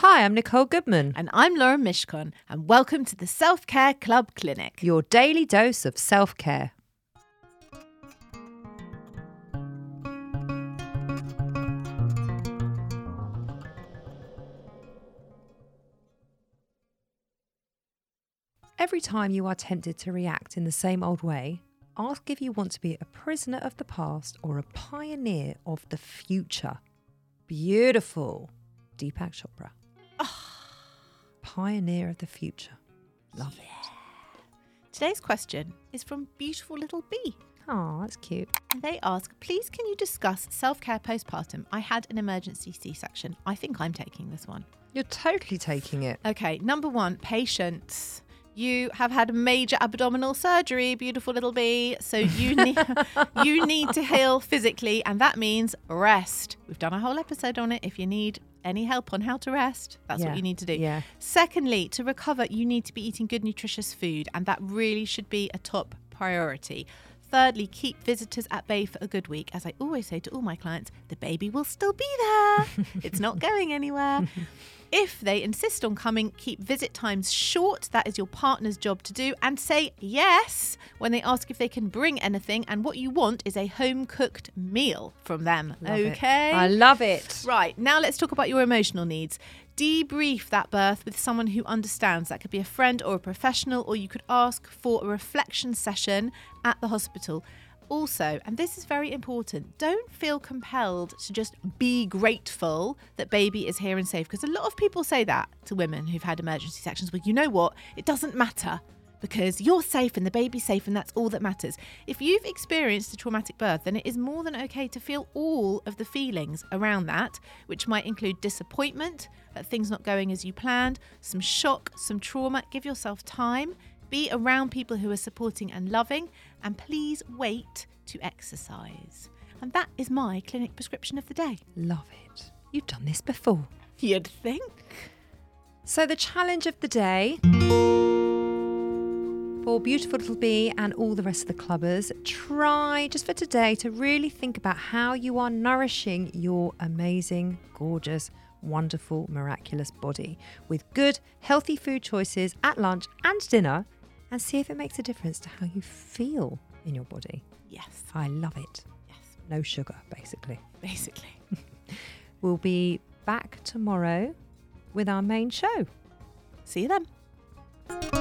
Hi, I'm Nicole Goodman. And I'm Laura Mishkon, and welcome to the Self Care Club Clinic. Your daily dose of self care. Every time you are tempted to react in the same old way, ask if you want to be a prisoner of the past or a pioneer of the future. Beautiful. Deepak Chopra. Pioneer of the future. Love it. Today's question is from Beautiful Little Bee. Oh, that's cute. And they ask, please can you discuss self care postpartum? I had an emergency C section. I think I'm taking this one. You're totally taking it. Okay, number one, patience. You have had major abdominal surgery, beautiful little bee. So you need you need to heal physically, and that means rest. We've done a whole episode on it. If you need any help on how to rest, that's Yeah, what you need to do. yeah. Secondly, to recover, you need to be eating good, nutritious food, and that really should be a top priority. Thirdly, keep visitors at bay for a good week. As I always say to all my clients, the baby will still be there. it's not going anywhere. If they insist on coming, keep visit times short. That is your partner's job to do. And say yes when they ask if they can bring anything. And what you want is a home cooked meal from them. Love it. okay? I love it. Right, now let's talk about your emotional needs. Debrief that birth with someone who understands. That could be a friend or a professional, or you could ask for a reflection session at the hospital. Also, and this is very important, don't feel compelled to just be grateful that baby is here and safe. Because a lot of people say that to women who've had emergency sections. Well, you know what? It doesn't matter because you're safe and the baby's safe and that's all that matters. If you've experienced a traumatic birth, then it is more than okay to feel all of the feelings around that, which might include disappointment at things not going as you planned, some shock, some trauma. Give yourself time. Be around people who are supporting and loving, and please wait to exercise. And that is my clinic prescription of the day. Love it. You've done this before. You'd think. So, the challenge of the day for Beautiful Little Bee and all the rest of the clubbers, try just for today to really think about how you are nourishing your amazing, gorgeous, wonderful, miraculous body with good, healthy food choices at lunch and dinner and see if it makes a difference to how you feel in your body. Yes. I love it. Yes. No sugar, basically. Basically. We'll be back tomorrow with our main show. See you then.